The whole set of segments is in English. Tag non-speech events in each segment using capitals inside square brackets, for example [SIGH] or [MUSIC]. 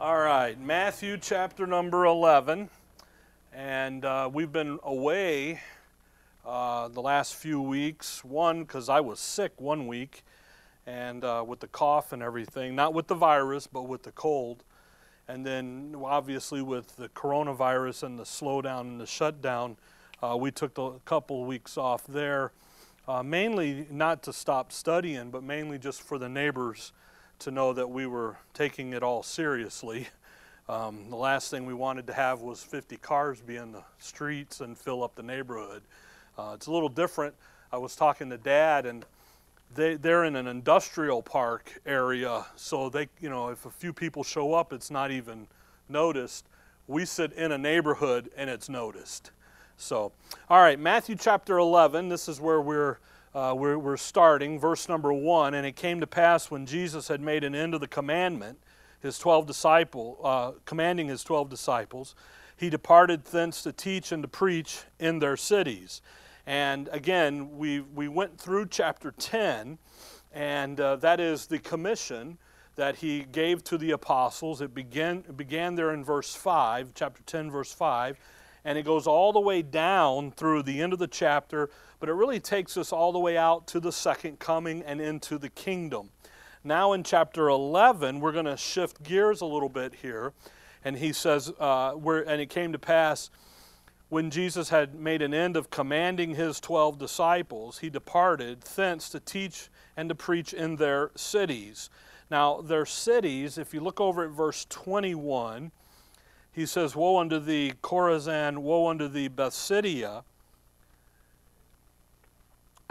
All right, Matthew chapter number 11. And uh, we've been away uh, the last few weeks. One, because I was sick one week and uh, with the cough and everything, not with the virus, but with the cold. And then, obviously, with the coronavirus and the slowdown and the shutdown, uh, we took a couple weeks off there, uh, mainly not to stop studying, but mainly just for the neighbors to know that we were taking it all seriously. [LAUGHS] Um, the last thing we wanted to have was 50 cars be in the streets and fill up the neighborhood. Uh, it's a little different. I was talking to Dad, and they, they're in an industrial park area, so they, you know, if a few people show up, it's not even noticed. We sit in a neighborhood and it's noticed. So, all right, Matthew chapter 11, this is where we're, uh, we're, we're starting, verse number 1. And it came to pass when Jesus had made an end of the commandment, his 12 disciple, uh, commanding his 12 disciples, he departed thence to teach and to preach in their cities. And again, we, we went through chapter 10, and uh, that is the commission that he gave to the apostles. It began, began there in verse 5, chapter 10, verse 5, and it goes all the way down through the end of the chapter, but it really takes us all the way out to the second coming and into the kingdom. Now, in chapter 11, we're going to shift gears a little bit here, and he says, uh, where, and it came to pass when Jesus had made an end of commanding his twelve disciples, he departed thence to teach and to preach in their cities. Now, their cities, if you look over at verse 21, he says, Woe unto thee, Chorazin, woe unto thee, Bethsaida.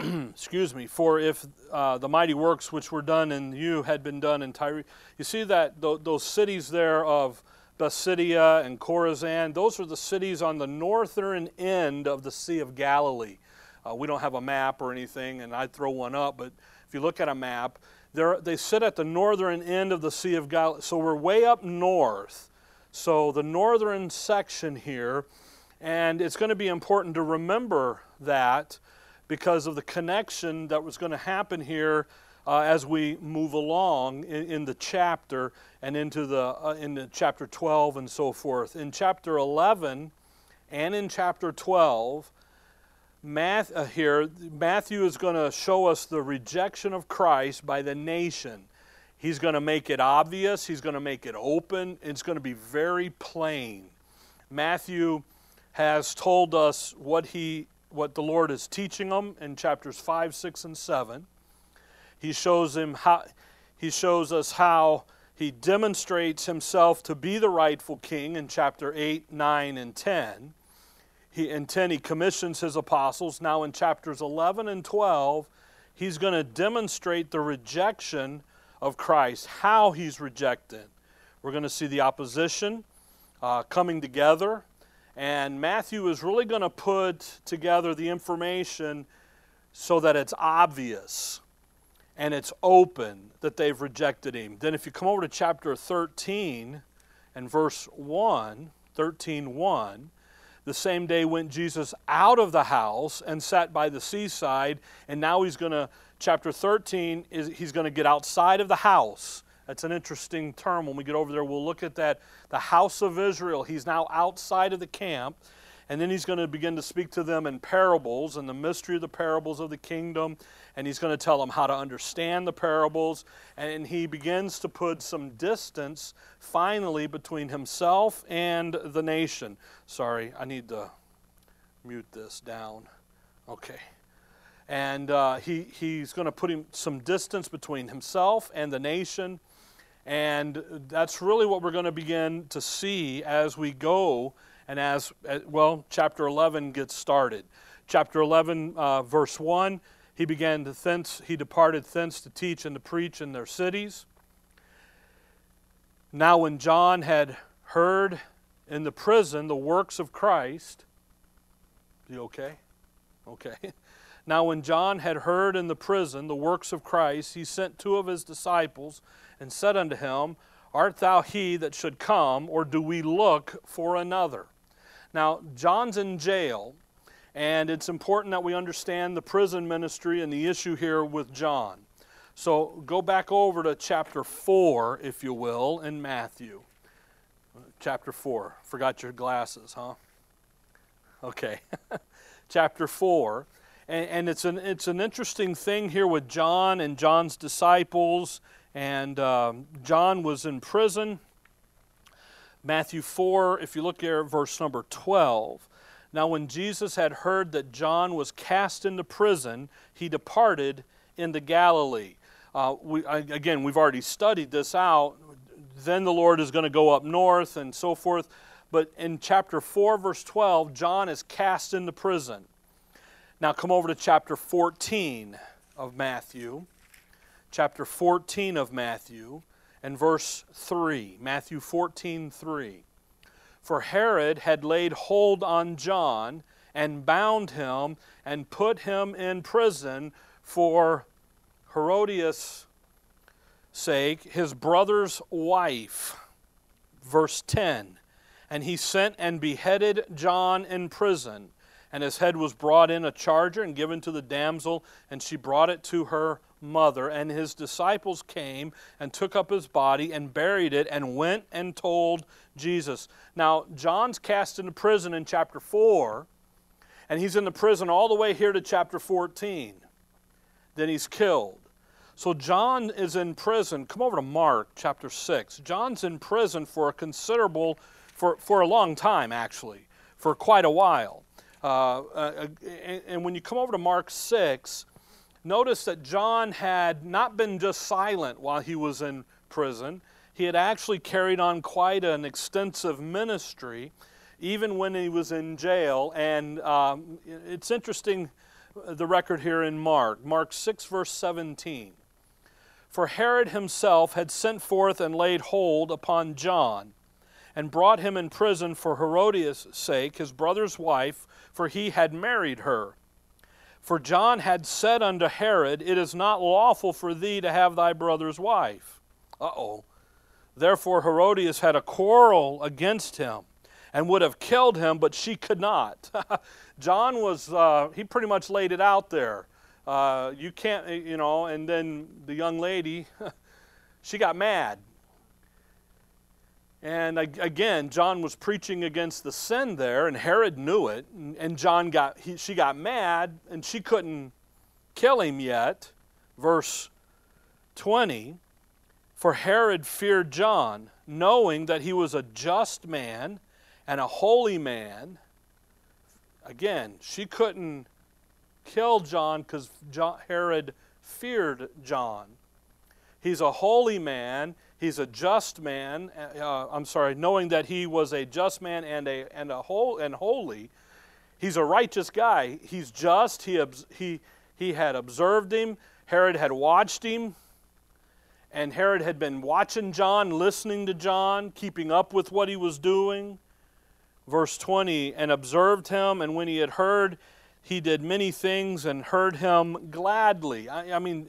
[CLEARS THROAT] Excuse me, for if uh, the mighty works which were done in you had been done in Tyre. You see that th- those cities there of Bethsaida and Chorazin. Those are the cities on the northern end of the Sea of Galilee. Uh, we don't have a map or anything, and I'd throw one up, but if you look at a map, they sit at the northern end of the Sea of Galilee. So we're way up north. So the northern section here, and it's going to be important to remember that because of the connection that was going to happen here uh, as we move along in, in, the chapter and into the uh, into chapter 12 and so forth. In chapter 11 and in chapter 12, Math, uh, here Matthew is going to show us the rejection of Christ by the nation. He's going to make it obvious. He's going to make it open. It's going to be very plain. Matthew has told us what he what the Lord is teaching them in chapters 5, 6, and 7. He shows him how he shows us how he demonstrates himself to be the rightful king in chapter 8, 9, and 10. He, in 10, he commissions his apostles. Now, in chapters 11 and 12, he's going to demonstrate the rejection of Christ, how he's rejected. We're going to see the opposition uh, coming together. And Matthew is really going to put together the information so that it's obvious and it's open that they've rejected him. Then if you come over to chapter 13 and verse 1, 13 1, the same day went Jesus out of the house and sat by the seaside, and now he's going to, chapter 13, is he's going to get outside of the house. That's an interesting term. When we get over there, we'll look at that. The house of Israel. He's now outside of the camp. And then he's going to begin to speak to them in parables and the mystery of the parables of the kingdom. And he's going to tell them how to understand the parables. And he begins to put some distance finally between himself and the nation. Sorry, I need to mute this down. Okay. And uh, he, he's going to put him some distance between himself and the nation. And that's really what we're going to begin to see as we go and as, uh, well, chapter 11 gets started. Chapter 11, uh, verse 1, he began to thence, he departed thence to teach and to preach in their cities. Now, when John had heard in the prison the works of Christ, you okay? Okay. [LAUGHS] Now, when John had heard in the prison the works of Christ, he sent two of his disciples and said unto him, Art thou he that should come, or do we look for another? Now, John's in jail, and it's important that we understand the prison ministry and the issue here with John. So go back over to chapter 4, if you will, in Matthew. Chapter 4. Forgot your glasses, huh? Okay. [LAUGHS] Chapter 4. And, and, it's, an, it's an interesting thing here with John and John's disciples. And um, John was in prison. Matthew 4, if you look here at verse number 12. Now, when Jesus had heard that John was cast into prison, he departed into Galilee. Uh, we, again, we've already studied this out. Then the Lord is going to go up north and so forth. But in chapter 4, verse 12, John is cast into prison. Now come over to chapter 14 of Matthew. Chapter 14 of Matthew and verse 3. Matthew 14, 3. For Herod had laid hold on John and bound him and put him in prison for Herodias' sake, his brother's wife. Verse 10 And he sent and beheaded John in prison, and his head was brought in a charger and given to the damsel, and she brought it to her mother. And his disciples came and took up his body and buried it and went and told Jesus. Now, John's cast into prison in chapter 4, and he's in the prison all the way here to chapter 14 then he's killed. So John is in prison. Come over to Mark chapter 6. John's in prison for a considerable, for, for a long time actually, for quite a while. Uh, uh, and, and when you come over to Mark 6, notice that John had not been just silent while he was in prison, he had actually carried on quite an extensive ministry even when he was in jail. And um, it's interesting the record here in Mark, Mark 6, verse 17. For Herod himself had sent forth and laid hold upon John, and brought him in prison for Herodias' sake, his brother's wife, for he had married her. For John had said unto Herod, It is not lawful for thee to have thy brother's wife. Uh oh. Therefore Herodias had a quarrel against him and would have killed him, but she could not. [LAUGHS] John was, uh, he pretty much laid it out there. Uh, you can't, you know, and then the young lady, [LAUGHS] she got mad. And again, John was preaching against the sin there, and Herod knew it. And John got, he, she got mad, and she couldn't kill him yet. Verse 20 For Herod feared John, knowing that he was a just man and a holy man. Again, she couldn't kill John because Herod feared John. He's a holy man. He's a just man. Uh, uh, I'm sorry, knowing that he was a just man and a and a whole and holy. He's a righteous guy. He's just. He he he had observed him. Herod had watched him. And Herod had been watching John, listening to John, keeping up with what he was doing verse 20, and observed him, and when he had heard, he did many things and heard him gladly. I, I, mean,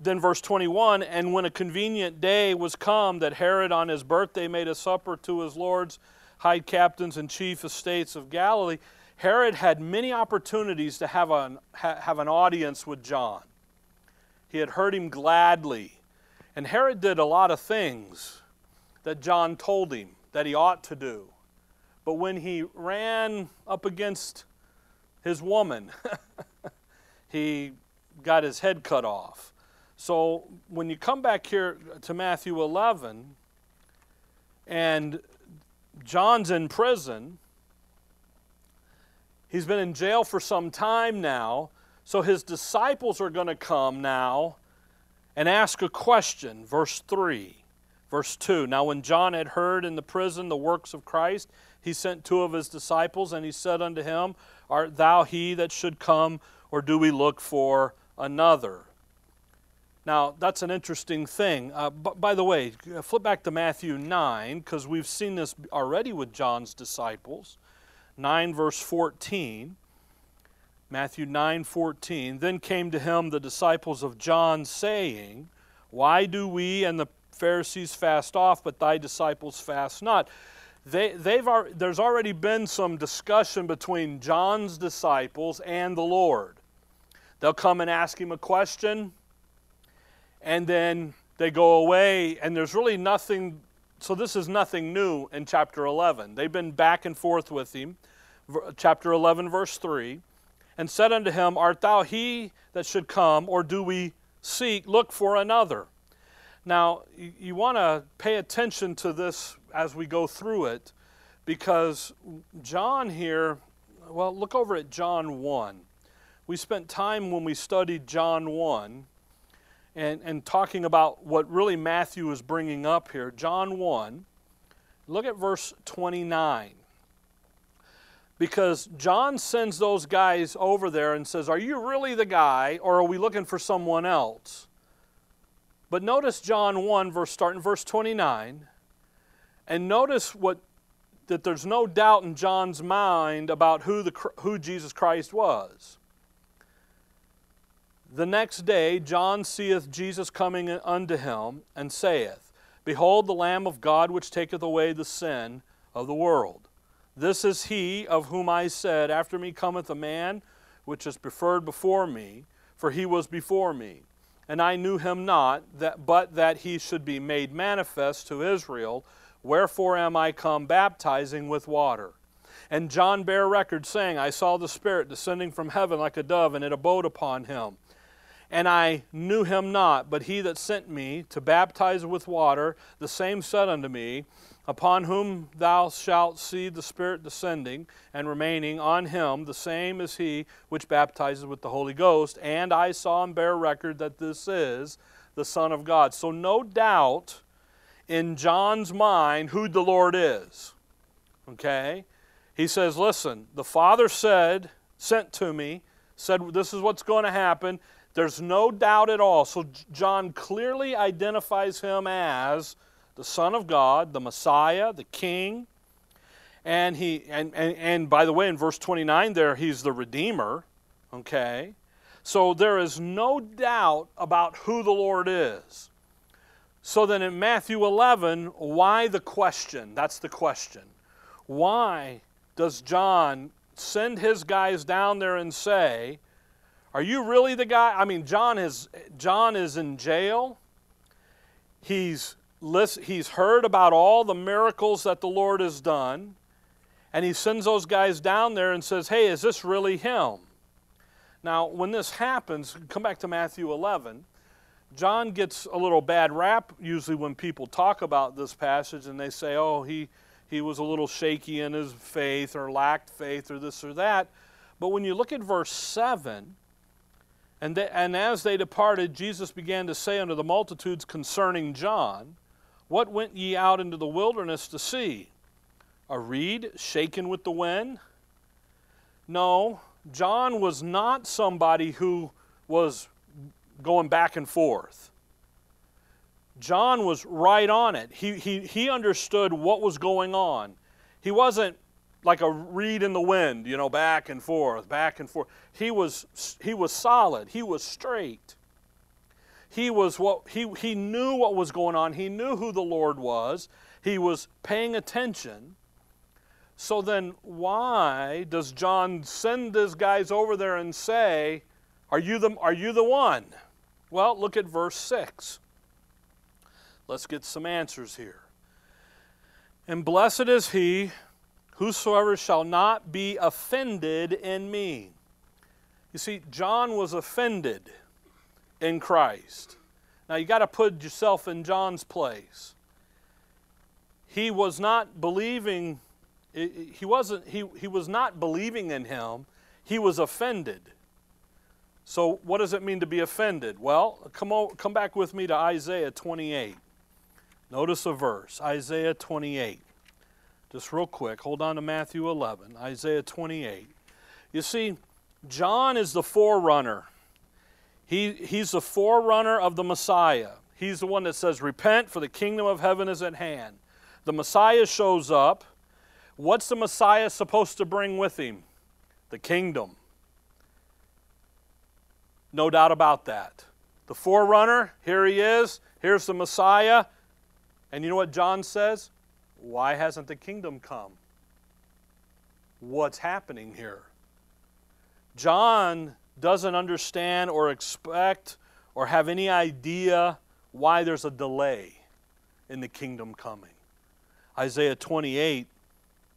then verse 21 and when a convenient day was come that Herod on his birthday made a supper to his lords, high captains, and chief estates of Galilee, Herod had many opportunities to have an, have an audience with John. He had heard him gladly. And Herod did a lot of things that John told him that he ought to do. But when he ran up against his woman, [LAUGHS] he got his head cut off. So when you come back here to Matthew 11, and John's in prison, he's been in jail for some time now. So his disciples are going to come now and ask a question. Verse 3. Verse 2 Now, when John had heard in the prison the works of Christ, he sent two of his disciples, and he said unto him, Art thou he that should come, or do we look for another? Now, that's an interesting thing. Uh, by the way, flip back to Matthew 9, because we've seen this already with John's disciples. 9, verse 14. Matthew 9, 14. Then came to him the disciples of John, saying, Why do we and the Pharisees fast off, but thy disciples fast not. They, they've, there's already been some discussion between John's disciples and the Lord. They'll come and ask him a question, and then they go away, and there's really nothing so this is nothing new in chapter 11. They've been back and forth with him. Chapter 11, verse 3 and said unto him, Art thou he that should come, or do we seek, look for another? Now, you, want to pay attention to this as we go through it, because John here, well, look over at John 1. We spent time when we studied John 1 and, and talking about what really Matthew is bringing up here. John 1, look at verse 29 because John sends those guys over there and says, Are you really the guy, or are we looking for someone else? But notice John 1, verse starting verse 29, and notice what that there's no doubt in John's mind about who, the, who Jesus Christ was. The next day, John seeth Jesus coming unto him, and saith, Behold the Lamb of God which taketh away the sin of the world. This is he of whom I said, After me cometh a man which is preferred before me, for he was before me. And I knew him not, that, but that he should be made manifest to Israel. Wherefore am I come baptizing with water? And John bare record, saying, I saw the Spirit descending from heaven like a dove, and it abode upon him. And I knew him not, but he that sent me to baptize with water, the same said unto me, upon whom thou shalt see the Spirit descending and remaining on him, the same is he which baptizes with the Holy Ghost. And I saw and bear record that this is the Son of God. So, no doubt in John's mind who the Lord is. Okay? He says, Listen, the Father said, sent to me, said, This is what's going to happen. There's no doubt at all. So, John clearly identifies him as the Son of God, the Messiah, the King. And he and, and, and by the way, in verse 29 there, he's the Redeemer. Okay? So there is no doubt about who the Lord is. So then in Matthew 11, why the question? That's the question. Why does John send his guys down there and say, Are you really the guy? I mean, John is, John is in jail. He's list, he's heard about all the miracles that the Lord has done, and he sends those guys down there and says, Hey, is this really him? Now, when this happens, come back to Matthew 11. John gets a little bad rap usually when people talk about this passage and they say, oh, he, he was a little shaky in his faith or lacked faith or this or that. But when you look at verse 7, and, they, and as they departed, Jesus began to say unto the multitudes concerning John, what went ye out into the wilderness to see? A reed shaken with the wind? No, John was not somebody who was going back and forth. John was right on it. He, he, he understood what was going on. He wasn't like a reed in the wind, you know, back and forth, back and forth. He was, he was solid, he was straight. He was what he, he knew what was going on. He knew who the Lord was. He was paying attention. So then why does John send these guys over there and say, Are you the, are you the one? Well, look at verse 6. Let's get some answers here. And blessed is he whosoever shall not be offended in me. You see, John was offended in Christ. Now you got to put yourself in John's place. He was not believing he wasn't he, he was not believing in him. He was offended. So what does it mean to be offended? Well, come on, come back with me to Isaiah 28. Notice a verse, Isaiah 28. Just real quick, hold on to Matthew 11, Isaiah 28. You see, John is the forerunner he, he's the forerunner of the Messiah. He's the one that says, Repent, for the kingdom of heaven is at hand. The Messiah shows up. What's the Messiah supposed to bring with him? The kingdom. No doubt about that. The forerunner, here he is. Here's the Messiah. And you know what John says? Why hasn't the kingdom come? What's happening here? John doesn't understand or expect or have any idea why there's a delay in the kingdom coming. Isaiah 28,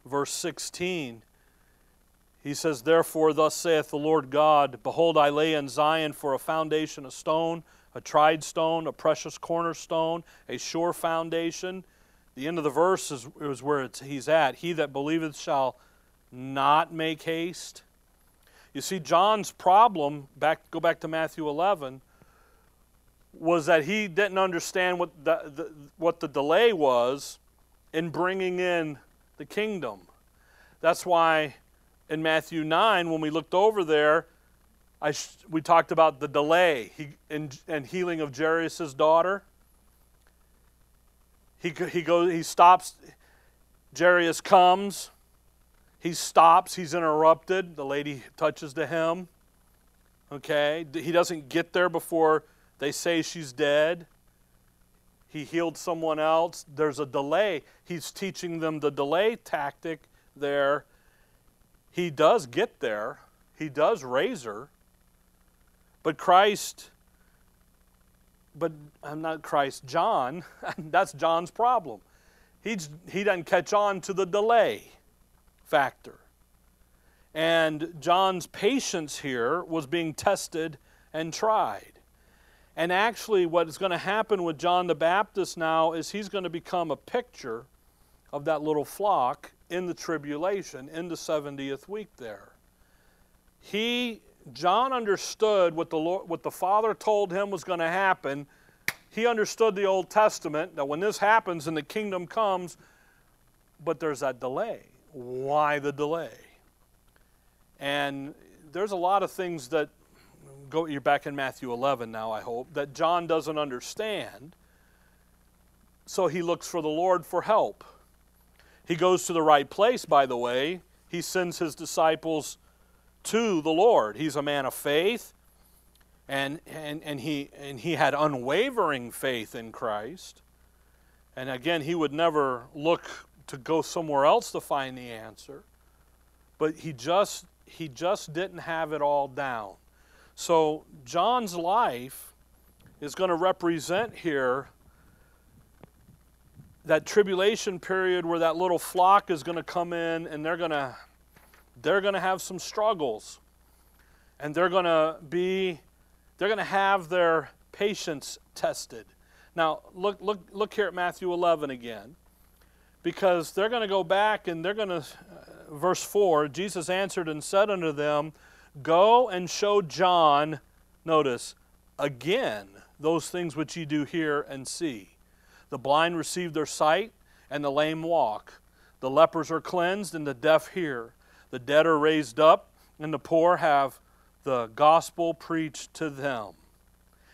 verse 16. He says, Therefore, thus saith the Lord God Behold, I lay in Zion for a foundation, a stone, a tried stone, a precious cornerstone, a sure foundation. The end of the verse is, is where he's at. He that believeth shall not make haste. You see, John's problem, back, go back to Matthew 11, was that he didn't understand what the, the, what the delay was in bringing in the kingdom. That's why in Matthew 9, when we looked over there, I, we talked about the delay he, in, in healing of Jairus' daughter. He, he, goes, he stops, Jairus comes, he stops, he's interrupted. The lady touches to him. Okay? He doesn't get there before they say she's dead. He healed someone else. There's a delay. He's teaching them the delay tactic there. He does get there, he does raise her. But Christ, but I'm not Christ, John, [LAUGHS] that's John's problem. He's, he doesn't catch on to the delay factor. And John's patience here was being tested and tried. And actually, what is going to happen with John the Baptist now is he's going to become a picture of that little flock in the tribulation, in the 70th week there. He, John understood what the, Lord, what the Father told him was going to happen. He understood the Old Testament that when this happens and the kingdom comes, but there's that delay. Why the delay? And there's a lot of things that go you're back in Matthew 11 now I hope that John doesn't understand. So he looks for the Lord for help. He goes to the right place by the way. He sends his disciples to the Lord. He's a man of faith and and and he and he had unwavering faith in Christ. And again, he would never look to go somewhere else to find the answer. But he just he just didn't have it all down. So John's life is going to represent here that tribulation period where that little flock is going to come in and they're going to they're going to have some struggles. And they're going to be they're going to have their patience tested. Now, look look look here at Matthew 11 again because they're going to go back and they're going to, uh, verse 4 Jesus answered and said unto them, Go and show John, notice, again those things which ye do hear and see. The blind receive their sight, and the lame walk. The lepers are cleansed, and the deaf hear. The dead are raised up, and the poor have the gospel preached to them.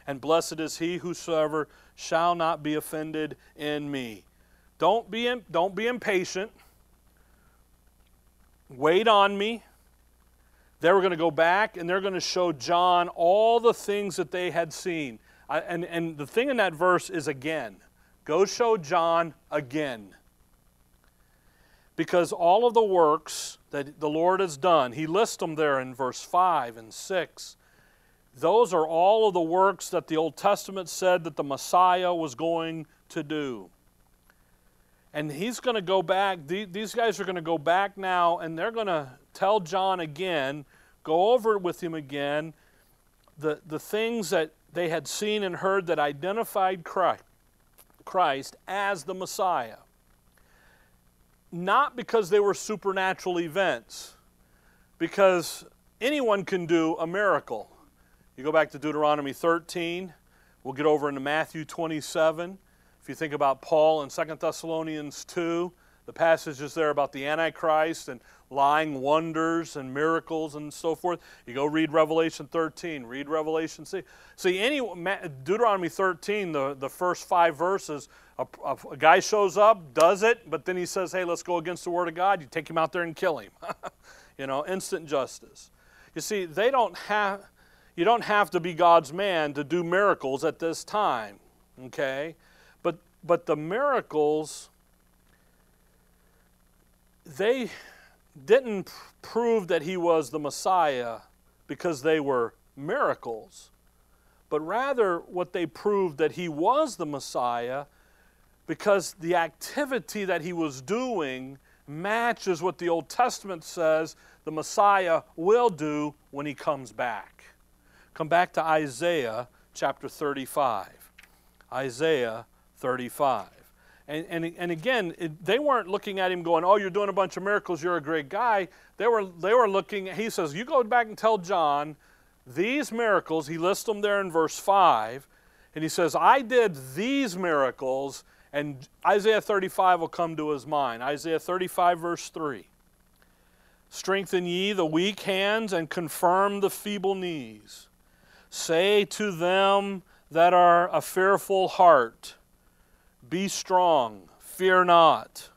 And blessed is he whosoever shall not be offended in me. Don't be, don't be impatient. Wait on me. They were going to go back and they're going to show John all the things that they had seen. I, and, and the thing in that verse is again. Go show John again. Because all of the works that the Lord has done, he lists them there in verse 5 and 6. Those are all of the works that the Old Testament said that the Messiah was going to do. And he's going to go back, these guys are going to go back now, and they're going to tell John again, go over with him again, the, the things that they had seen and heard that identified Christ, Christ as the Messiah. Not because they were supernatural events, because anyone can do a miracle. You go back to Deuteronomy 13, we'll get over into Matthew 27. If you think about Paul in 2 Thessalonians 2, the passages there about the Antichrist and lying wonders and miracles and so forth. You go read Revelation 13, read Revelation 6. See, any, Deuteronomy 13, the, the first five verses, a, a, a, guy shows up, does it, but then he says, hey, let's go against the Word of God. You take him out there and kill him. [LAUGHS] you know, instant justice. You see, they don't have, you don't have to be God's man to do miracles at this time, okay? But but the miracles, they didn't prove that he was the Messiah because they were miracles, but rather what they proved that he was the Messiah because the activity that he was doing matches what the Old Testament says the Messiah will do when he comes back. Come back to Isaiah chapter 35. Isaiah 35. And, and, and again, it, they weren't looking at him going, Oh, you're doing a bunch of miracles, you're a great guy. They were, they were looking, he says, You go back and tell John these miracles. He lists them there in verse 5. And he says, I did these miracles, and Isaiah 35 will come to his mind. Isaiah 35, verse 3. Strengthen ye the weak hands and confirm the feeble knees. Say to them that are a fearful heart, Be strong, fear not.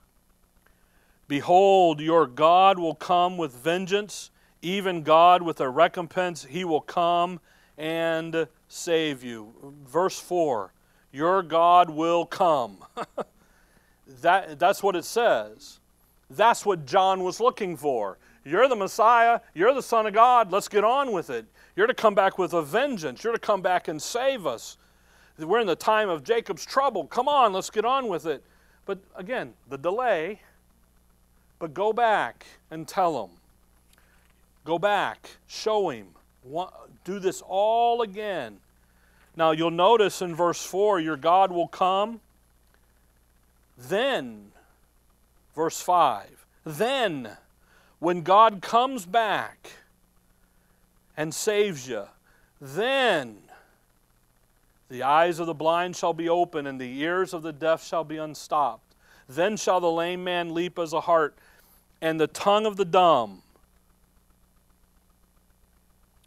Behold, your God will come with vengeance, even God with a recompense. He will come and save you. Verse 4 Your God will come. [LAUGHS] that, that's what it says. That's what John was looking for. You're the Messiah. You're the Son of God. Let's get on with it. You're to come back with a vengeance. You're to come back and save us. We're in the time of Jacob's trouble. Come on, let's get on with it. But again, the delay. But go back and tell him. Go back, show him. Do this all again. Now you'll notice in verse 4 your God will come. Then, verse 5, then when God comes back and saves you, then the eyes of the blind shall be open and the ears of the deaf shall be unstopped. Then shall the lame man leap as a hart, and the tongue of the dumb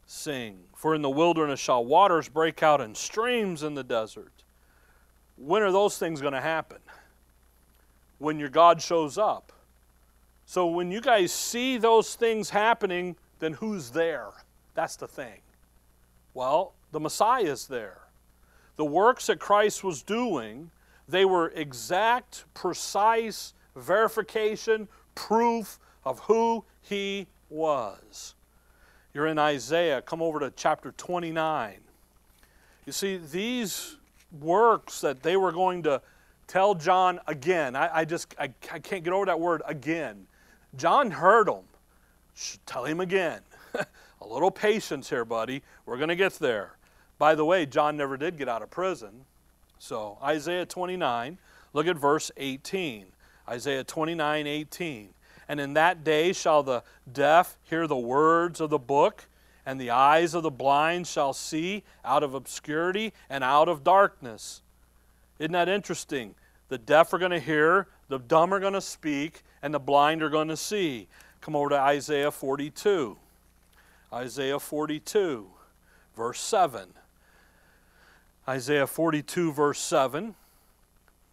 sing. For in the wilderness shall waters break out and streams in the desert. When are those things going to happen? When your God shows up. So when you guys see those things happening, then who's there? That's the thing. Well, the Messiah is there. The works that Christ was doing, they were exact, precise verification, proof of who he was. You're in Isaiah. Come over to chapter 29. You see, these works that they were going to tell John again, I, I just I, I can't get over that word again. John heard them. Tell him again. [LAUGHS] a little patience here, buddy. We're going to get there. By the way, John never did get out of prison. So, Isaiah 29, look at verse 18. Isaiah 29, 18. And in that day shall the deaf hear the words of the book, and the eyes of the blind shall see out of obscurity and out of darkness. Isn't that interesting? The deaf are going to hear, the dumb are going to speak, and the blind are going to see. Come over to Isaiah 42. Isaiah 42, verse 7. Isaiah 42, verse 7.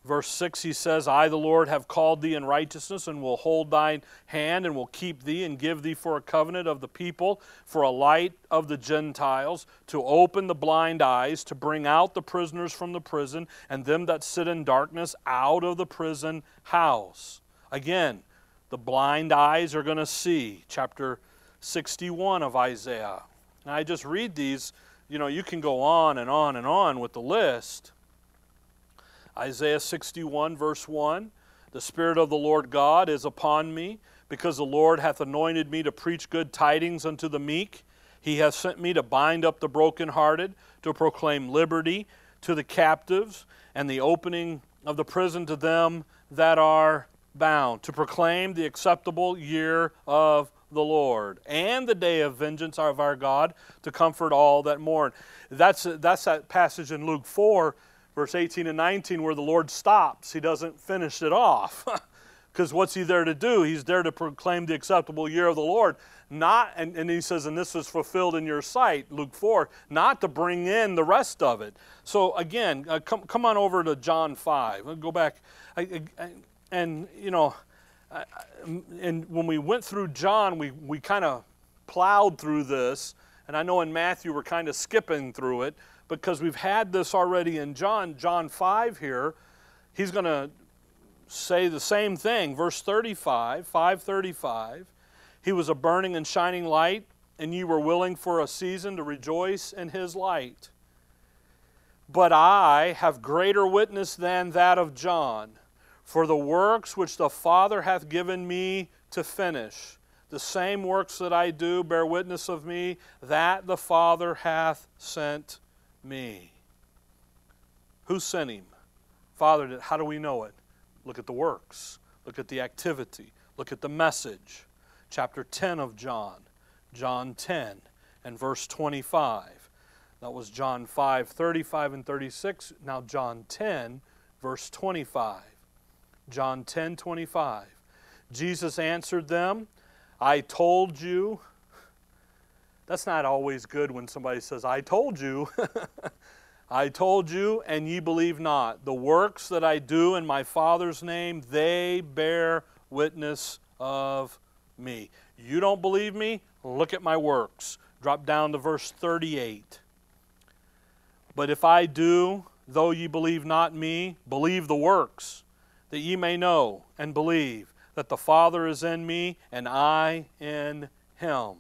Verse 6, he says, I, the Lord, have called thee in righteousness, and will hold thine hand, and will keep thee, and give thee for a covenant of the people, for a light of the Gentiles, to open the blind eyes, to bring out the prisoners from the prison, and them that sit in darkness out of the prison house. Again, the blind eyes are going to see. Chapter 61 of Isaiah. And I just read these, you know, you can go on and on and on with the list. Isaiah 61, verse 1 The Spirit of the Lord God is upon me, because the Lord hath anointed me to preach good tidings unto the meek. He hath sent me to bind up the brokenhearted, to proclaim liberty to the captives, and the opening of the prison to them that are bound, to proclaim the acceptable year of the Lord, and the day of vengeance of our God, to comfort all that mourn. That's, that's that passage in Luke 4 verse 18 and 19 where the Lord stops. He doesn't finish it off. [LAUGHS] Because what's he there to do? He's there to proclaim the acceptable year of the Lord. Not, and, and he says, and this is fulfilled in your sight, Luke 4, not to bring in the rest of it. So again, uh, come, come on over to John 5. I'll go back. I, I, and, you know, and when we went through John, we, we kind of plowed through this. And I know in Matthew we're kind of skipping through it because we've had this already in John, John 5 here. He's going to say the same thing. Verse 35, 535. He was a burning and shining light, and ye were willing for a season to rejoice in his light. But I have greater witness than that of John, for the works which the Father hath given me to finish, the same works that I do bear witness of me, that the Father hath sent me. Who sent him? Father did. How do we know it? Look at the works, look at the activity, look at the message. Chapter 10 of John, John 10 and verse 25. That was John 5, 35 and 36. Now, John 10, verse 25. John 10, 25. Jesus answered them, I told you. That's not always good when somebody says, I told you. [LAUGHS] I told you, and ye believe not. The works that I do in my Father's name, they bear witness of me. You don't believe me? Look at my works. Drop down to verse 38. But if I do, though ye believe not me, believe the works, that ye may know and believe that the Father is in me and I in him.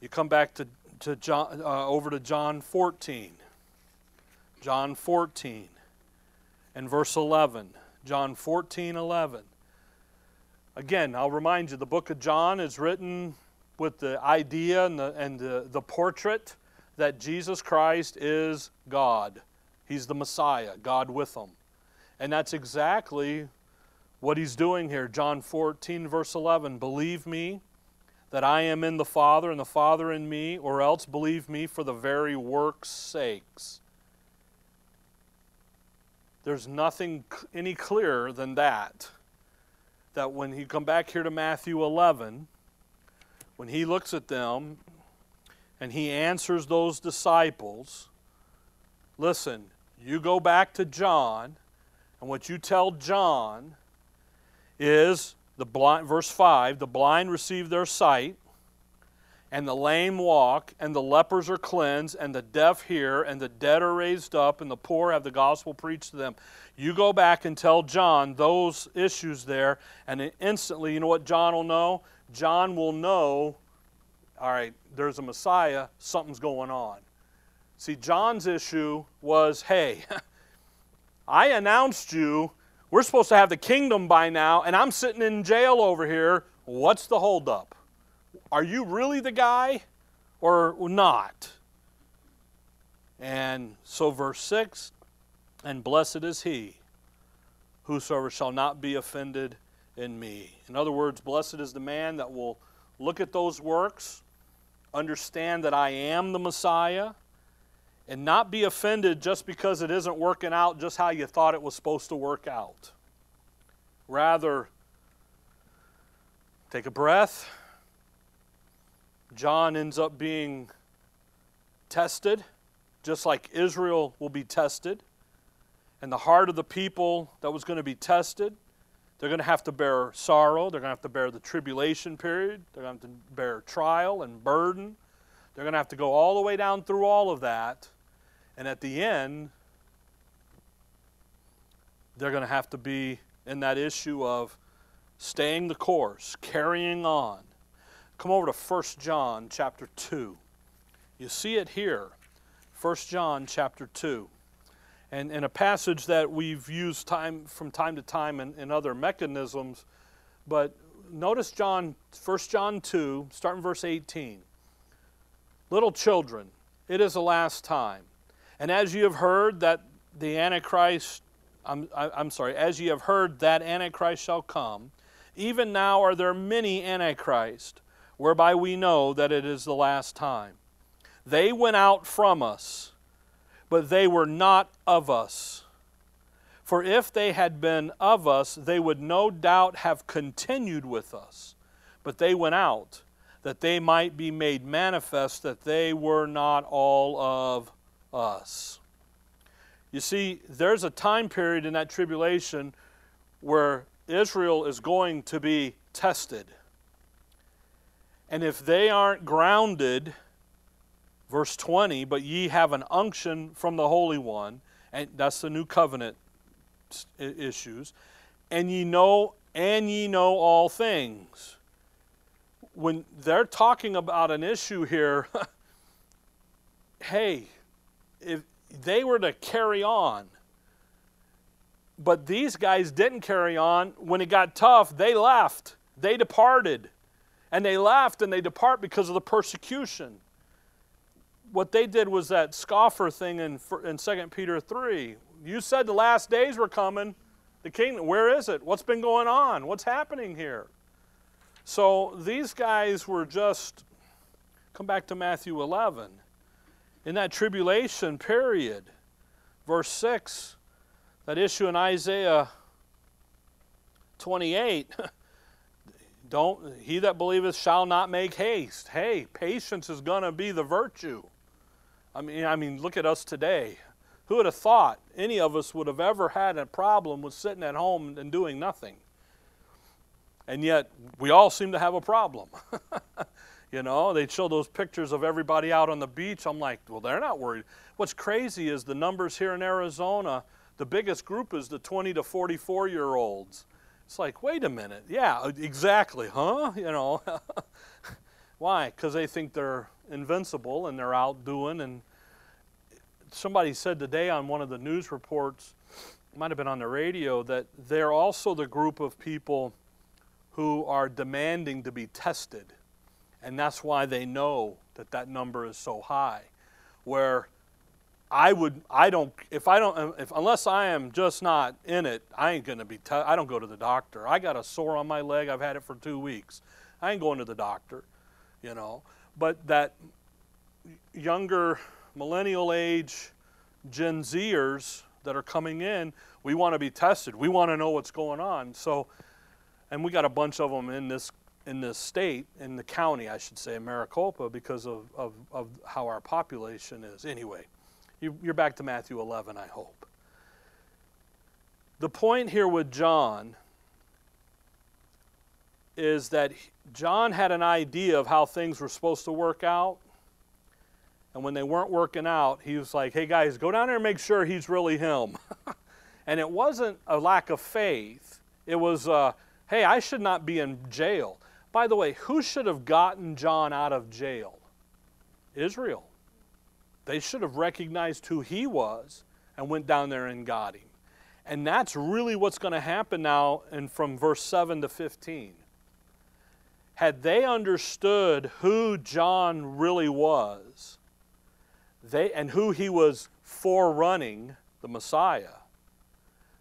You come back to, to John, uh, over to John 14. John 14 and verse 11. John 14, 11. Again, I'll remind you the book of John is written with the idea and the, and the, the portrait that Jesus Christ is God. He's the Messiah, God with him. And that's exactly what he's doing here. John 14, verse 11. Believe me that I am in the Father and the Father in me, or else believe me for the very work's sakes. There's nothing any clearer than that. That when you come back here to Matthew 11, when he looks at them and he answers those disciples, listen, you go back to John, and what you tell John is the blind verse 5, the blind receive their sight, and the lame walk, and the lepers are cleansed, and the deaf hear, and the dead are raised up, and the poor have the gospel preached to them. You go back and tell John those issues there, and instantly, you know what John will know? John will know, all right, there's a Messiah, something's going on. See, John's issue was hey, [LAUGHS] I announced you, we're supposed to have the kingdom by now, and I'm sitting in jail over here. What's the holdup? are you really the guy or not? And so, verse 6 and blessed is he whosoever shall not be offended in me. In other words, blessed is the man that will look at those works, understand that I am the Messiah, and not be offended just because it isn't working out just how you thought it was supposed to work out. Rather, take a breath John ends up being tested, just like Israel will be tested. And the heart of the people that was going to be tested, they're going to have to bear sorrow. They're going to have to bear the tribulation period. They're going to have to bear trial and burden. They're going to have to go all the way down through all of that. And at the end, they're going to have to be in that issue of staying the course, carrying on, Come over to 1 John chapter 2. You see it here. 1 John chapter 2. And in a passage that we've used time from time to time in, in other mechanisms, but notice John 1 John 2, starting verse 18. Little children, it is the last time. And as you have heard that the Antichrist, I'm, I'm sorry, as you have heard that Antichrist shall come, even now are there many Antichrists whereby we know that it is the last time. They went out from us, but they were not of us. For if they had been of us, they would no doubt have continued with us. But they went out, that they might be made manifest that they were not all of us. You see, there's a time period in that tribulation where Israel is going to be tested. And if they aren't grounded, verse 20, but ye have an unction from the Holy One, and that's the new covenant issues, and ye know and ye know all things. When they're talking about an issue here, [LAUGHS] hey, if they were to carry on. But these guys didn't carry on. When it got tough, they left. They departed. And they left and they depart because of the persecution. What they did was that scoffer thing in, in 2 Peter 3. You said the last days were coming. The kingdom, where is it? What's been going on? What's happening here? So these guys were just, come back to Matthew 11. In that tribulation period, verse 6, that issue in Isaiah 28, [LAUGHS] don't he that believeth shall not make haste. Hey, patience is going to be the virtue. I mean, I mean, look at us today. Who would have thought any of us would have ever had a problem with sitting at home and doing nothing? And yet, we all seem to have a problem. [LAUGHS] you know, they show those pictures of everybody out on the beach. I'm like, well, they're not worried. What's crazy is the numbers here in Arizona, the biggest group is the 20 to 44 year olds. It's like, wait a minute. Yeah, uh, exactly, huh? [LAUGHS] You know, [LAUGHS] why? Because they think they're invincible and they're out doing. And somebody said today on one of the news reports, might have been on the radio, that they're also the group of people who are demanding to be tested. And that's why they know that that number is so high. Where I would, I don't, if I don't, if, unless I am just not in it, I ain't to be, I don't go to the doctor. I got a sore on my leg, I've had it for two weeks. I ain't going to the doctor, you know. But that younger millennial age Gen Zers that are coming in, we want to be tested. We want to know what's going on. So, and we got a bunch of them in this in this state, in the county, I should say, Maricopa, because of, of, of how our population is. Anyway, you, you're back to Matthew 11, I hope. The point here with John is that John had an idea of how things were supposed to work out. And when they weren't working out, he was like, hey guys, go down there and make sure he's really him. [LAUGHS] and it wasn't a lack of faith, it was, uh, hey, I should not be in jail. By the way, who should have gotten John out of jail? Israel. They should have recognized who he was and went down there and got him. And that's really what's going to happen now and from verse 7 to 15. Had they understood who John really was, they and who he was forerunning, the Messiah,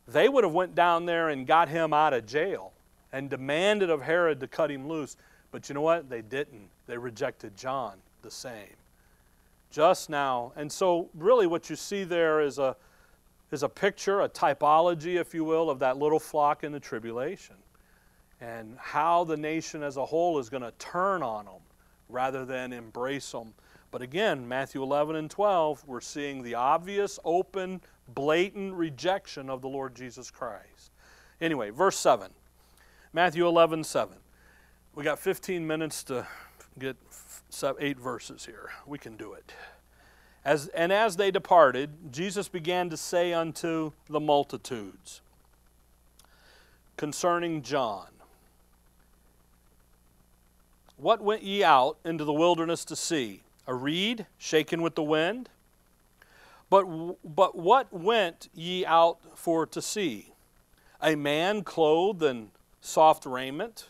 they would have went down there and got him out of jail and demanded of Herod to cut him loose. But you know what? They didn't. They rejected John the same. Just now. And so, really, what you see there is a, is a picture, a typology, if you will, of that little flock in the tribulation and how the nation as a whole is going to turn on them rather than embrace them. But again, Matthew 11 and 12, we're seeing the obvious, open, blatant rejection of the Lord Jesus Christ. Anyway, verse 7. Matthew 11, 7. We got 15 minutes to get eight verses here. We can do it. As, and as they departed, Jesus began to say unto the multitudes concerning John, What went ye out into the wilderness to see? A reed shaken with the wind? But, but what went ye out for to see? A man clothed in soft raiment.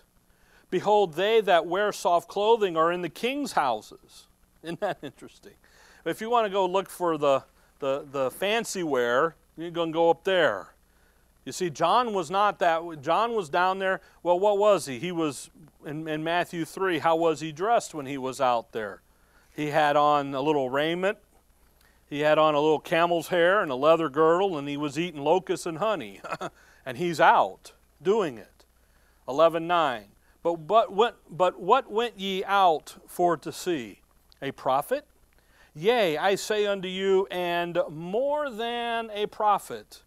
Behold, they that wear soft clothing are in the king's houses. [LAUGHS] Isn't that interesting? If you want to go look for the, the, the fancy wear, you're going to go up there. You see, John was not that. John was down there. Well, what was he? He was, in, in Matthew 3, how was he dressed when he was out there? He had on a little raiment. He had on a little camel's hair and a leather girdle, and he was eating locusts and honey. [LAUGHS] and he's out doing it. 11:9. But, but, what, but what went ye out for to see? A prophet? Yea, I say unto you, and more than a prophet.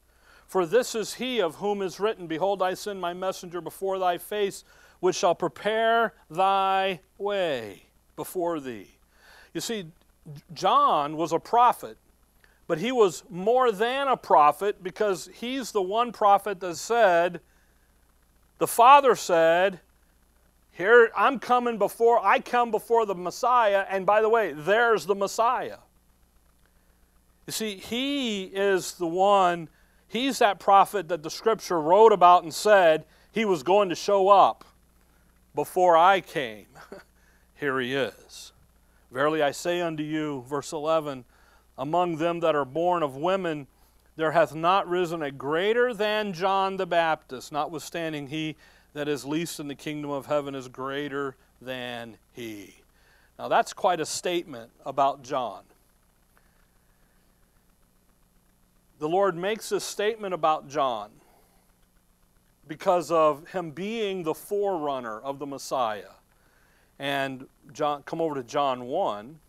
For this is he of whom is written, Behold, I send my messenger before thy face, which shall prepare thy way before thee. You see, John was a prophet, but he was more than a prophet because he's the one prophet that said, the Father said, Here, I'm coming before, I come before the Messiah, and by the way, there's the Messiah. You see, he is the one, he's that prophet that the scripture wrote about and said he was going to show up before I came. [LAUGHS] Here he is. Verily I say unto you, verse 11, among them that are born of women, there hath not risen a greater than John the Baptist, notwithstanding he that is least in the kingdom of heaven is greater than he. Now that's quite a statement about John. The Lord makes this statement about John because of him being the forerunner of the Messiah. And John, come over to John 1.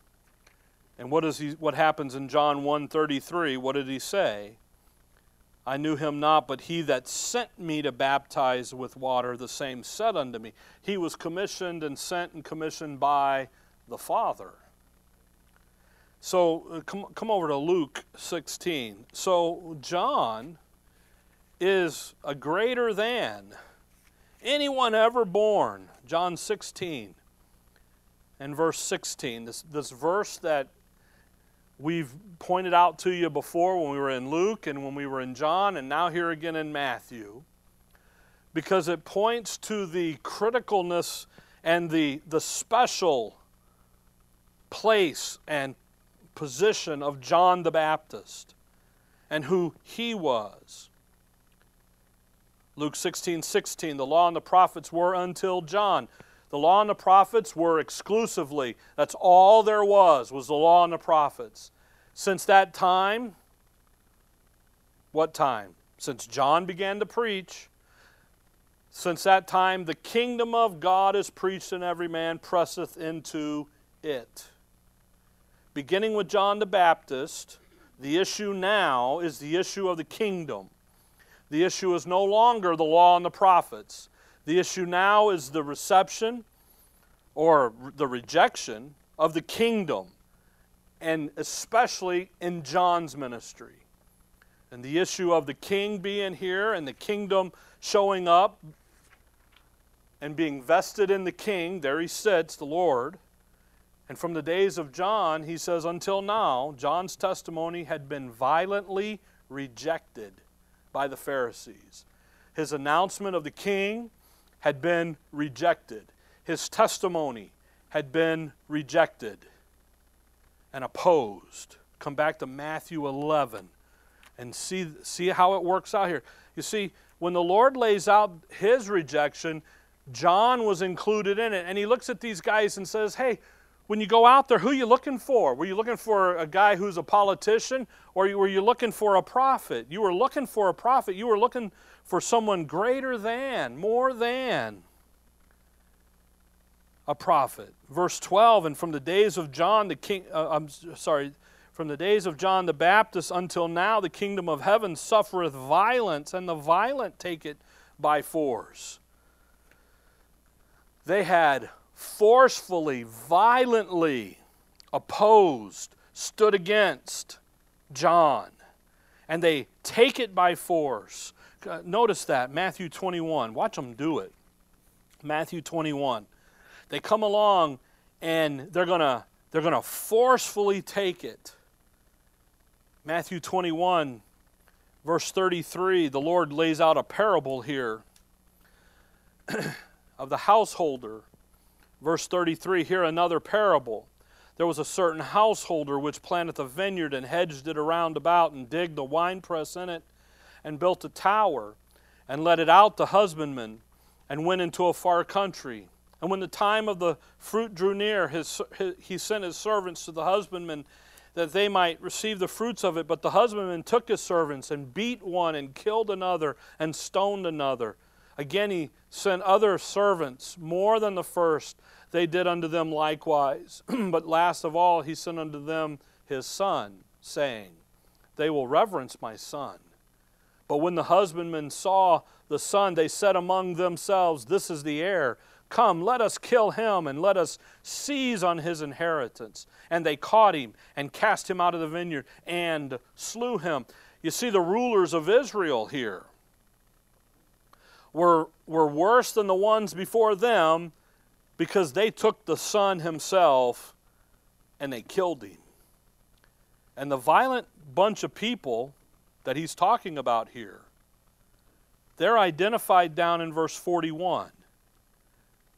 And what, is he, what happens in John 1.33? What did he say? I knew him not, but he that sent me to baptize with water, the same said unto me. He was commissioned and sent and commissioned by the Father. So uh, come, come over to Luke 16. So John is a greater than anyone ever born. John 16 and verse 16. This, this verse that we've pointed out to you before when we were in Luke and when we were in John, and now here again in Matthew, because it points to the criticalness and the, the special place and position of John the Baptist and who he was. Luke 16, 16, the law and the prophets were until John. The law and the prophets were exclusively, that's all there was, was the law and the prophets. Since that time, what time? Since John began to preach, since that time the kingdom of God is preached, and every man presseth into it. Beginning with John the Baptist, the issue now is the issue of the kingdom. The issue is no longer the law and the prophets. The issue now is the reception or the rejection of the kingdom, and especially in John's ministry. And the issue of the king being here and the kingdom showing up and being vested in the king, there he sits, the Lord. And from the days of John, he says, until now, John's testimony had been violently rejected by the Pharisees. His announcement of the king had been rejected. His testimony had been rejected and opposed. Come back to Matthew 11 and see, see how it works out here. You see, when the Lord lays out his rejection, John was included in it. And he looks at these guys and says, Hey, when you go out there, who are you looking for? Were you looking for a guy who's a politician or were you looking for a prophet? You were looking for a prophet. You were looking for someone greater than, more than a prophet. Verse 12, and from the days of John the king, uh, I'm sorry, from the days of John the Baptist until now, the kingdom of heaven suffereth violence, and the violent take it by force. They had forcefully, violently opposed, stood against John, and they take it by force. Uh, notice that, Matthew 21. Watch them do it. Matthew 21. They come along and they're going to they're going to forcefully take it. Matthew 21 verse 33, the Lord lays out a parable here [CLEARS THROAT] of the householder. Verse 33, here another parable. There was a certain householder which planted a vineyard and hedged it around about and digged the winepress in it and built a tower and let it out to husbandmen and went into a far country and when the time of the fruit drew near, his, his, he sent his servants to the husbandmen that they might receive the fruits of it. But the husbandman took his servants and beat one and killed another and stoned another. Again, he sent other servants more than the first. They did unto them likewise. [CLEARS THROAT] but last of all, he sent unto them his son, saying, They will reverence my son. But when the husbandmen saw the son, they said among themselves, This is the heir. Come, let us kill him and let us seize on his inheritance. And they caught him and cast him out of the vineyard and slew him. You see, the rulers of Israel here were, were worse than the ones before them because they took the son himself and they killed him. And the violent bunch of people that he's talking about here, they're identified down in verse 41.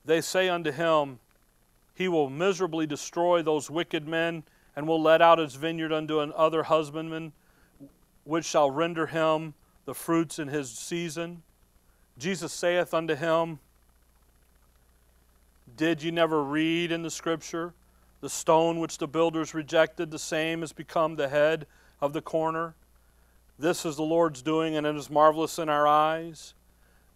They say unto him, He will miserably destroy those wicked men, and will let out his vineyard unto another husbandman, which shall render him the fruits in his season. Jesus saith unto him, Did ye never read in the scripture? The stone which the builders rejected, the same has become the head of the corner. This is the Lord's doing, and it is marvelous in our eyes.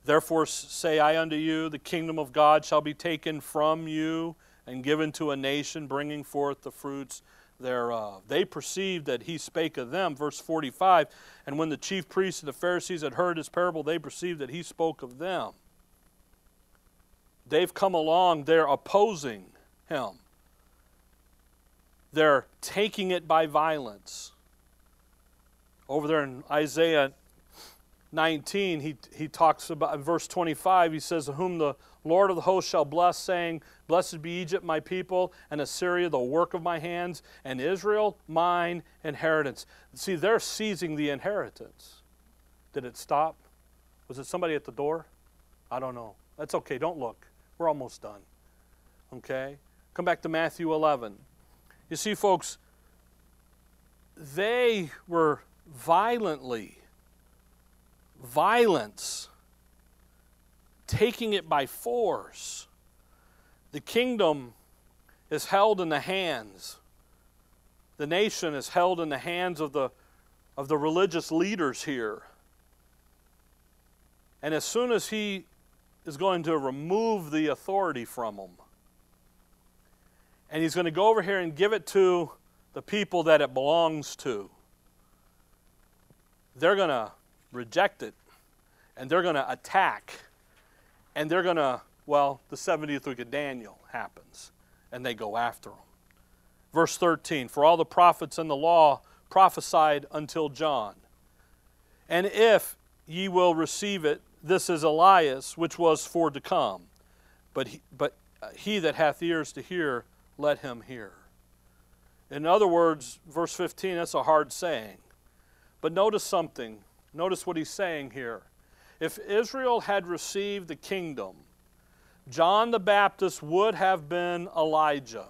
Therefore say I unto you, the kingdom of God shall be taken from you and given to a nation, bringing forth the fruits thereof. They perceived that he spake of them. Verse 45 And when the chief priests and the Pharisees had heard his parable, they perceived that he spoke of them. They've come along, they're opposing him, they're taking it by violence. Over there in Isaiah 19, he, he talks about, verse 25, he says, Whom the Lord of the hosts shall bless, saying, Blessed be Egypt, my people, and Assyria, the work of my hands, and Israel, mine inheritance. See, they're seizing the inheritance. Did it stop? Was it somebody at the door? I don't know. That's okay. Don't look. We're almost done. Okay? Come back to Matthew 11. You see, folks, they were violently, violence, taking it by force. The kingdom is held in the hands, the nation is held in the hands of the, of the religious leaders here. And as soon as he is going to remove the authority from them, and he's going to go over here and give it to the people that it belongs to they're going to reject it and they're going to attack and they're going to, well, the 70th week of Daniel happens and they go after them. Verse 13 For all the prophets and the law prophesied until John. And if ye will receive it, this is Elias, which was for to come. But he, but uh, he that hath ears to hear, let him hear. In other words, verse 15, that's a hard saying. But notice something. Notice what he's saying here. If Israel had received the kingdom, John the Baptist would have been Elijah.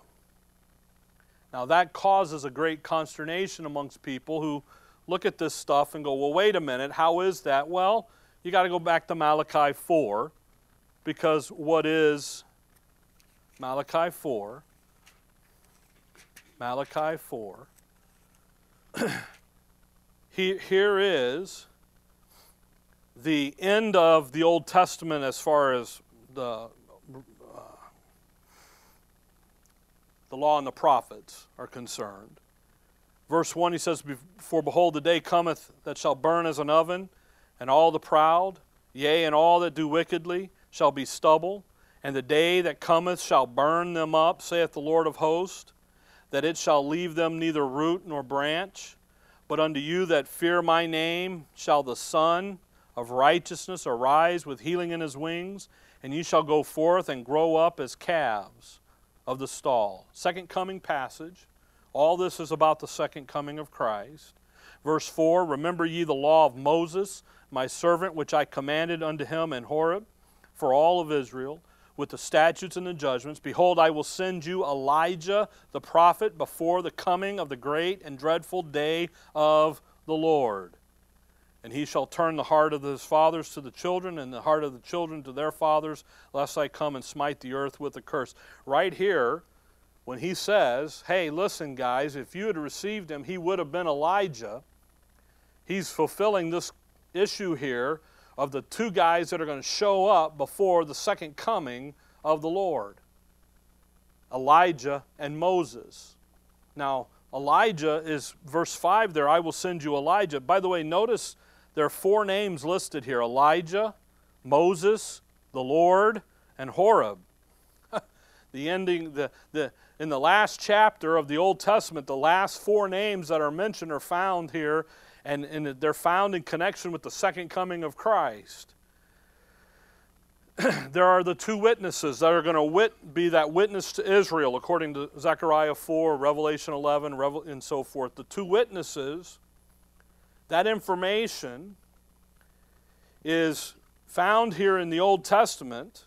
Now, that causes a great consternation amongst people who look at this stuff and go, well, wait a minute, how is that? Well, you got to go back to Malachi 4, because what is Malachi 4? Malachi 4. [CLEARS THROAT] he, here is the end of the Old Testament as far as the, uh, the law and the prophets are concerned. Verse 1, he says, For behold, the day cometh that shall burn as an oven, and all the proud, yea, and all that do wickedly, shall be stubble. And the day that cometh shall burn them up, saith the Lord of hosts, that it shall leave them neither root nor branch. But unto you that fear my name shall the Sun of righteousness arise with healing in his wings, and ye shall go forth and grow up as calves of the stall. Second coming passage. All this is about the second coming of Christ. Verse 4 Remember ye the law of Moses, my servant, which I commanded unto him in Horeb for all of Israel with the statutes and the judgments. Behold, I will send you Elijah the prophet before the coming of the great and dreadful day of the Lord. And he shall turn the heart of his fathers to the children, and the heart of the children to their fathers, lest I come and smite the earth with a curse. Right here, when he says, Hey, listen, guys, if you had received him, he would have been Elijah, he's fulfilling this issue here of the two guys that are going to show up before the second coming of the Lord Elijah and Moses. Now, Elijah is verse 5 there, I will send you Elijah. By the way, notice there are four names listed here Elijah, Moses, the Lord, and Horeb. [LAUGHS] the ending, the, the, in the last chapter of the Old Testament, the last four names that are mentioned are found here and, and they're found in connection with the second coming of Christ. [CLEARS THROAT] there are the two witnesses that are going to wit- be that witness to Israel, according to Zechariah 4, Revelation 11, Revel- and so forth. The two witnesses, that information is found here in the Old Testament,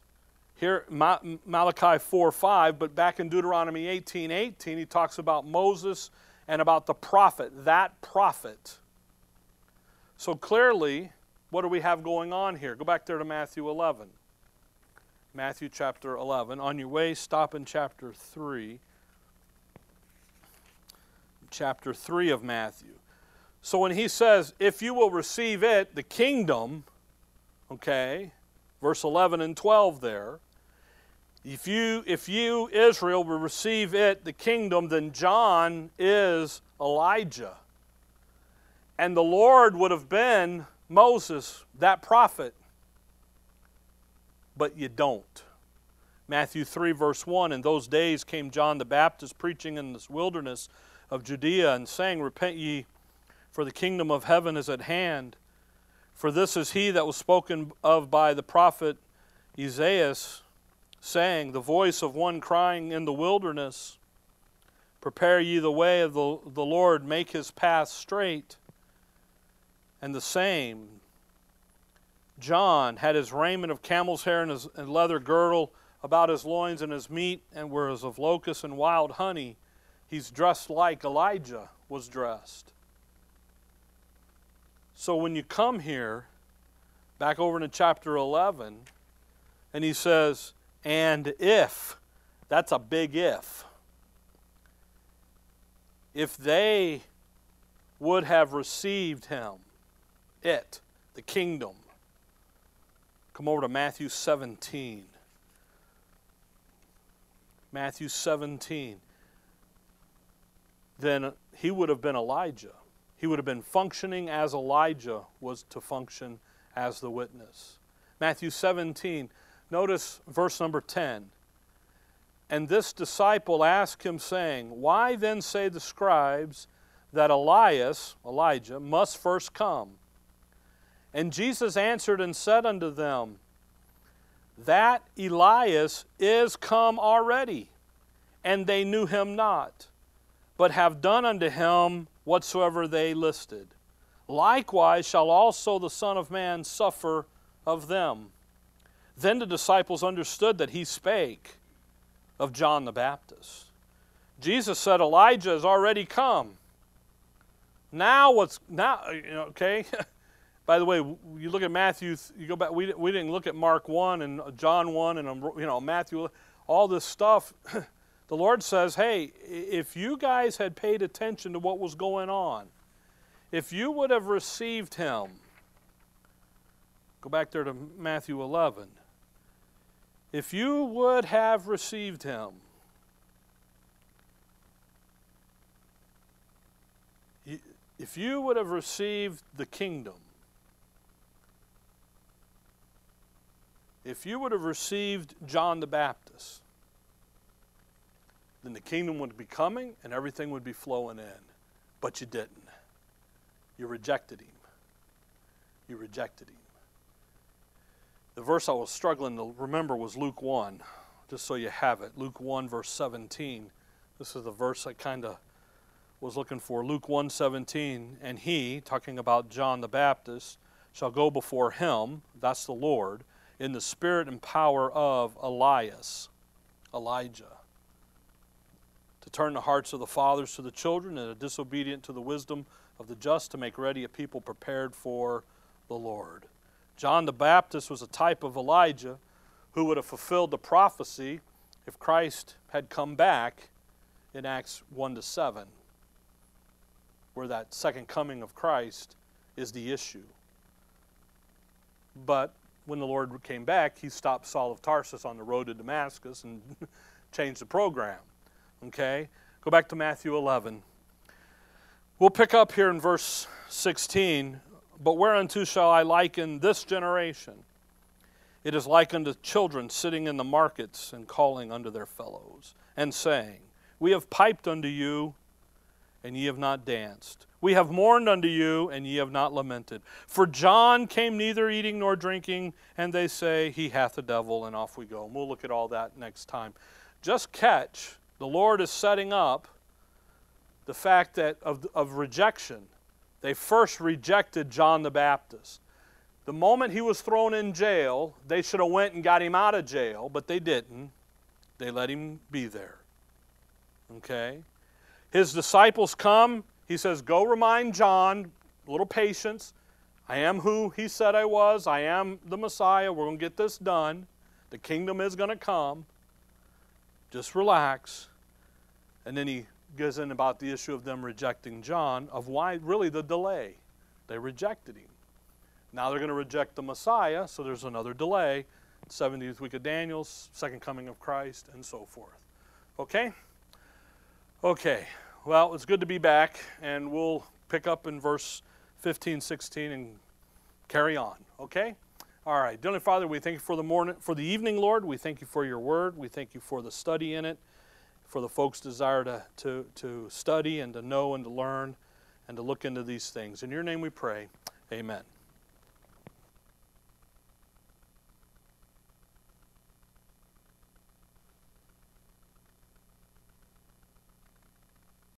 here Ma- Malachi 4 5, but back in Deuteronomy 18 18, he talks about Moses and about the prophet, that prophet. So clearly, what do we have going on here? Go back there to Matthew 11. Matthew chapter 11. On your way, stop in chapter 3. Chapter 3 of Matthew. So when he says, if you will receive it, the kingdom, okay, verse 11 and 12 there, if you, if you, Israel, will receive it, the kingdom, then John is Elijah. And the Lord would have been Moses, that prophet. But you don't. Matthew 3, verse 1 In those days came John the Baptist preaching in this wilderness of Judea and saying, Repent ye, for the kingdom of heaven is at hand. For this is he that was spoken of by the prophet Isaiah saying, The voice of one crying in the wilderness, Prepare ye the way of the, the Lord, make his path straight. And the same, John had his raiment of camel's hair and his and leather girdle about his loins, and his meat and was of locusts and wild honey. He's dressed like Elijah was dressed. So when you come here, back over into chapter 11, and he says, and if, that's a big if, if they would have received him, it, the kingdom, come over to Matthew 17. Matthew 17. Then he would have been Elijah. He would have been functioning as Elijah was to function as the witness. Matthew 17 Notice verse number 10. And this disciple asked him, saying, Why then say the scribes that Elias, Elijah, must first come? And Jesus answered and said unto them, That Elias is come already, and they knew him not, but have done unto him whatsoever they listed. Likewise shall also the Son of Man suffer of them. Then the disciples understood that he spake of John the Baptist. Jesus said, Elijah is already come. Now what's now okay? [LAUGHS] By the way, you look at Matthew, you go back we, we didn't look at Mark 1 and John 1 and um, you know Matthew all this stuff. [CLEARS THROAT] the Lord says, "Hey, if you guys had paid attention to what was going on, if you would have received him, go back there to Matthew 11 if you would have received him, if you would have received the kingdom, if you would have received John the Baptist, then the kingdom would be coming and everything would be flowing in. But you didn't. You rejected him. You rejected him. The verse I was struggling to remember was Luke 1, just so you have it. Luke 1, verse 17. This is the verse I kind of was looking for. Luke 1 17. And he, talking about John the Baptist, shall go before him, that's the Lord, in the spirit and power of Elias, Elijah, to turn the hearts of the fathers to the children and the disobedient to the wisdom of the just, to make ready a people prepared for the Lord. John the Baptist was a type of Elijah who would have fulfilled the prophecy if Christ had come back in Acts 1 to 7, where that second coming of Christ is the issue. But when the Lord came back, he stopped Saul of Tarsus on the road to Damascus and [LAUGHS] changed the program. Okay? Go back to Matthew 11. We'll pick up here in verse 16 but whereunto shall I liken this generation? It is like unto children sitting in the markets and calling unto their fellows, and saying, We have piped unto you, and ye have not danced. We have mourned unto you, and ye have not lamented. For John came neither eating nor drinking, and they say, He hath a devil, and off we go. And we'll look at all that next time. Just catch, the Lord is setting up the fact that of, of rejection. They first rejected John the Baptist. The moment he was thrown in jail, they should have went and got him out of jail, but they didn't. They let him be there. Okay? His disciples come, he says, Go remind John, a little patience. I am who he said I was. I am the Messiah. We're going to get this done. The kingdom is going to come. Just relax. And then he goes in about the issue of them rejecting John, of why really the delay. They rejected him. Now they're going to reject the Messiah, so there's another delay. 70th week of Daniel's, second coming of Christ, and so forth. Okay? Okay. Well, it's good to be back, and we'll pick up in verse 15, 16, and carry on. Okay? All right. Dearly Father, we thank you for the morning, for the evening, Lord. We thank you for your word. We thank you for the study in it, for the folks' desire to, to, to study and to know and to learn and to look into these things. In your name we pray. Amen.